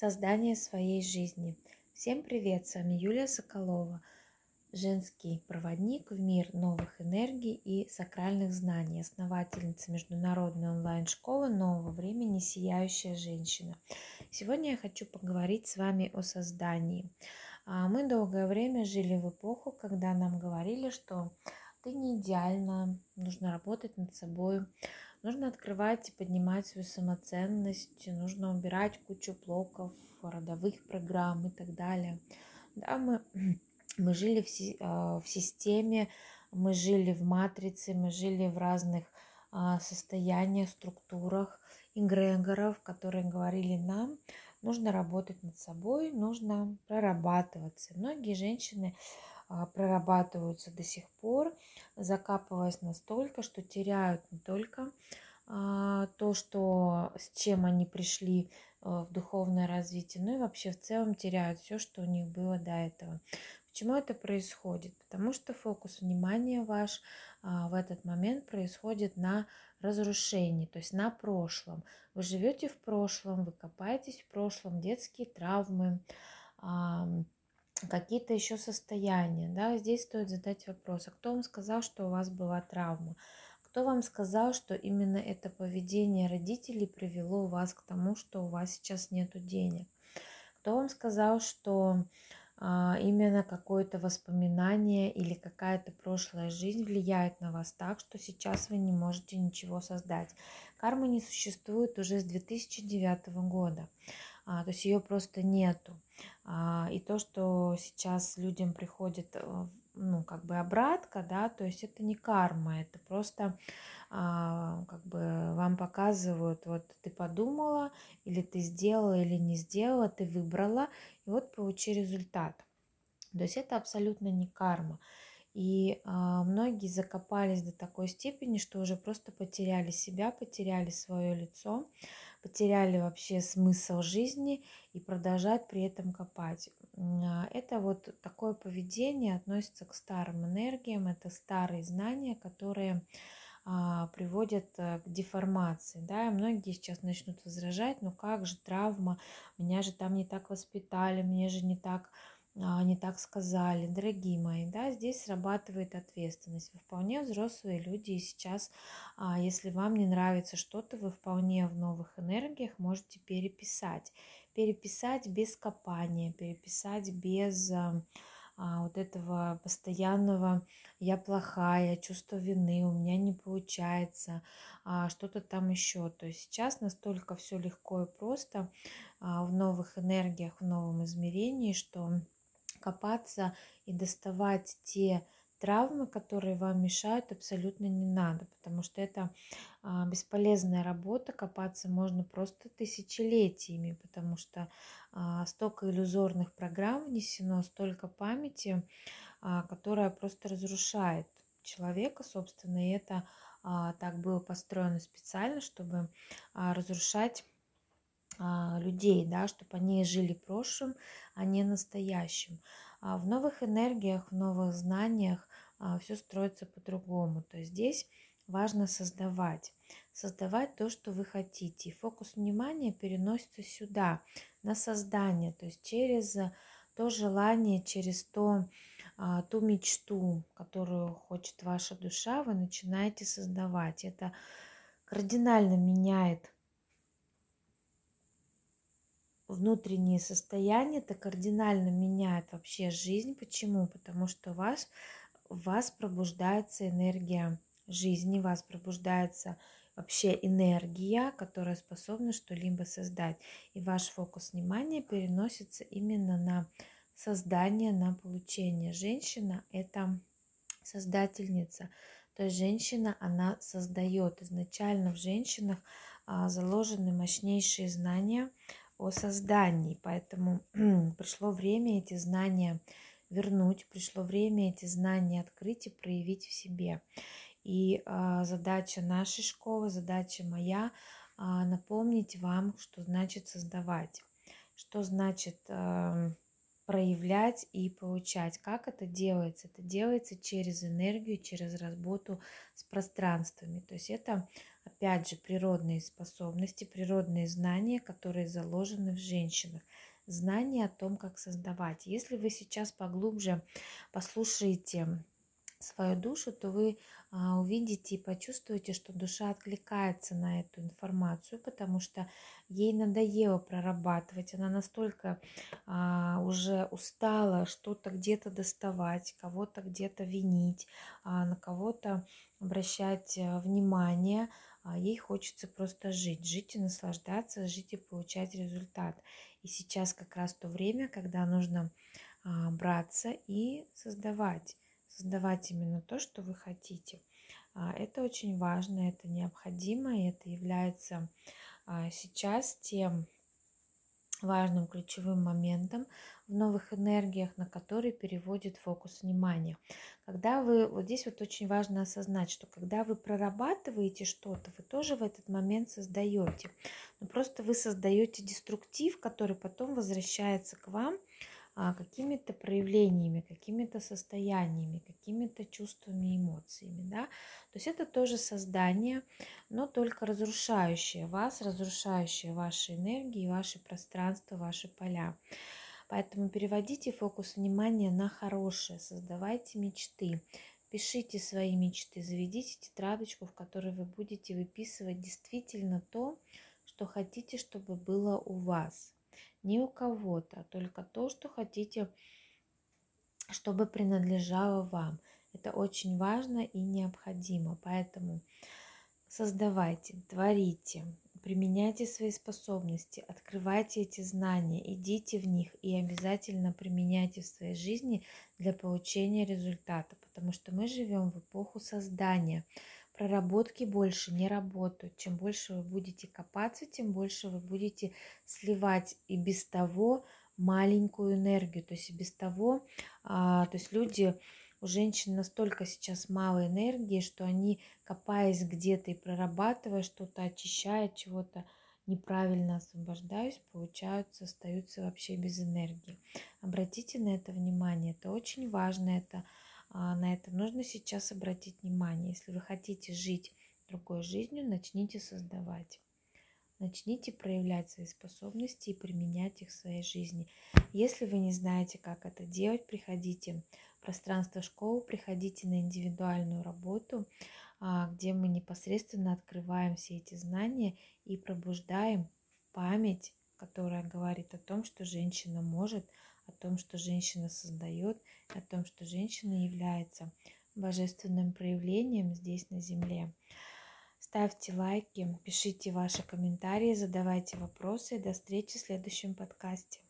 Создание своей жизни. Всем привет, с вами Юлия Соколова, женский проводник в мир новых энергий и сакральных знаний, основательница международной онлайн-школы нового времени «Сияющая женщина». Сегодня я хочу поговорить с вами о создании. А, мы долгое время жили в эпоху, когда нам говорили, что ты не идеальна, нужно работать над собой, Нужно открывать и поднимать свою самоценность, нужно убирать кучу блоков, родовых программ и так далее. Да, мы, мы жили в, а, в системе, мы жили в матрице, мы жили в разных а, состояниях, структурах, эгрегоров, которые говорили нам, нужно работать над собой, нужно прорабатываться. Многие женщины прорабатываются до сих пор, закапываясь настолько, что теряют не только а, то, что, с чем они пришли а, в духовное развитие, но и вообще в целом теряют все, что у них было до этого. Почему это происходит? Потому что фокус внимания ваш в этот момент происходит на разрушении, то есть на прошлом. Вы живете в прошлом, вы копаетесь в прошлом, детские травмы, какие-то еще состояния. Да? Здесь стоит задать вопрос, а кто вам сказал, что у вас была травма? Кто вам сказал, что именно это поведение родителей привело вас к тому, что у вас сейчас нет денег? Кто вам сказал, что а, именно какое-то воспоминание или какая-то прошлая жизнь влияет на вас так, что сейчас вы не можете ничего создать? Кармы не существует уже с 2009 года, то есть ее просто нету. А, и то, что сейчас людям приходит, э, ну, как бы обратка, да, то есть это не карма, это просто а, как бы вам показывают, вот ты подумала, или ты сделала, или не сделала, ты выбрала, и вот получи результат. То есть это абсолютно не карма. И а, многие закопались до такой степени, что уже просто потеряли себя, потеряли свое лицо, потеряли вообще смысл жизни и продолжают при этом копать. А, это вот такое поведение относится к старым энергиям, это старые знания, которые а, приводят э, к деформации. Да? И многие сейчас начнут возражать, ну как же травма, меня же там не так воспитали, мне же не так не так сказали, дорогие мои, да, здесь срабатывает ответственность. Вы вполне взрослые люди, и сейчас, а, если вам не нравится что-то, вы вполне в новых энергиях можете переписать. Переписать без копания, переписать без а, вот этого постоянного «я плохая», чувство вины, у меня не получается, что-то там еще. То есть сейчас настолько все легко и просто в новых энергиях, в новом измерении, что копаться и доставать те травмы, которые вам мешают, абсолютно не надо, потому что это а, бесполезная работа, копаться можно просто тысячелетиями, потому что а, столько иллюзорных программ внесено, столько памяти, а, которая просто разрушает человека, собственно, и это так было построено специально, чтобы разрушать а, людей, да, чтобы они жили прошлым, а не настоящим. А в новых энергиях, в новых знаниях а, все строится по-другому. То есть здесь важно создавать. Создавать то, что вы хотите. И фокус внимания переносится сюда, на создание, то есть через то желание, через то, ту мечту, которую хочет ваша душа, вы начинаете создавать. Это кардинально меняет внутреннее состояние, это кардинально меняет вообще жизнь. Почему? Потому что у вас, в вас пробуждается энергия жизни, у вас пробуждается вообще энергия, которая способна что-либо создать. И ваш фокус внимания переносится именно на создание, на получение. Женщина – это создательница. То есть женщина, она создает. Изначально в женщинах а, заложены мощнейшие знания о создании. Поэтому пришло время эти знания вернуть, пришло время эти знания открыть и проявить в себе. И а, задача нашей школы, задача моя а, напомнить вам, что значит создавать, что значит а, проявлять и получать. Как это делается? Это делается через энергию, через работу с пространствами. То есть это опять же, природные способности, природные знания, которые заложены в женщинах. Знания о том, как создавать. Если вы сейчас поглубже послушаете свою душу, то вы а, увидите и почувствуете, что душа откликается на эту информацию, потому что ей надоело прорабатывать, она настолько а, уже устала что-то где-то доставать, кого-то где-то винить, а, на кого-то обращать а, внимание, а ей хочется просто жить, жить и наслаждаться, жить и получать результат. И сейчас как раз то время, когда нужно а, браться и создавать создавать именно то, что вы хотите. А, это очень важно, это необходимо, и это является а, сейчас тем важным ключевым моментом в новых энергиях, на который переводит фокус внимания. Когда вы, вот здесь вот очень важно осознать, что когда вы прорабатываете что-то, вы тоже в этот момент создаете. Но просто вы создаете деструктив, который потом возвращается к вам какими-то проявлениями, какими-то состояниями, какими-то чувствами, эмоциями. Да? То есть это тоже создание, но только разрушающее вас, разрушающее ваши энергии, ваши пространства, ваши поля. Поэтому переводите фокус внимания на хорошее, создавайте мечты, пишите свои мечты, заведите тетрадочку, в которой вы будете выписывать действительно то, что хотите, чтобы было у вас не у кого-то, только то, что хотите, чтобы принадлежало вам. Это очень важно и необходимо. Поэтому создавайте, творите, применяйте свои способности, открывайте эти знания, идите в них и обязательно применяйте в своей жизни для получения результата, потому что мы живем в эпоху создания. Проработки больше не работают. Чем больше вы будете копаться, тем больше вы будете сливать и без того маленькую энергию. То есть и без того, а, то есть люди, у женщин настолько сейчас мало энергии, что они, копаясь где-то и прорабатывая что-то, очищая чего-то, неправильно освобождаясь, получаются, остаются вообще без энергии. Обратите на это внимание, это очень важно, это на это нужно сейчас обратить внимание. Если вы хотите жить другой жизнью, начните создавать. Начните проявлять свои способности и применять их в своей жизни. Если вы не знаете, как это делать, приходите в пространство школы, приходите на индивидуальную работу, а, где мы непосредственно открываем все эти знания и пробуждаем память, которая говорит о том, что женщина может о том, что женщина создает, о том, что женщина является божественным проявлением здесь на Земле. Ставьте лайки, пишите ваши комментарии, задавайте вопросы. До встречи в следующем подкасте.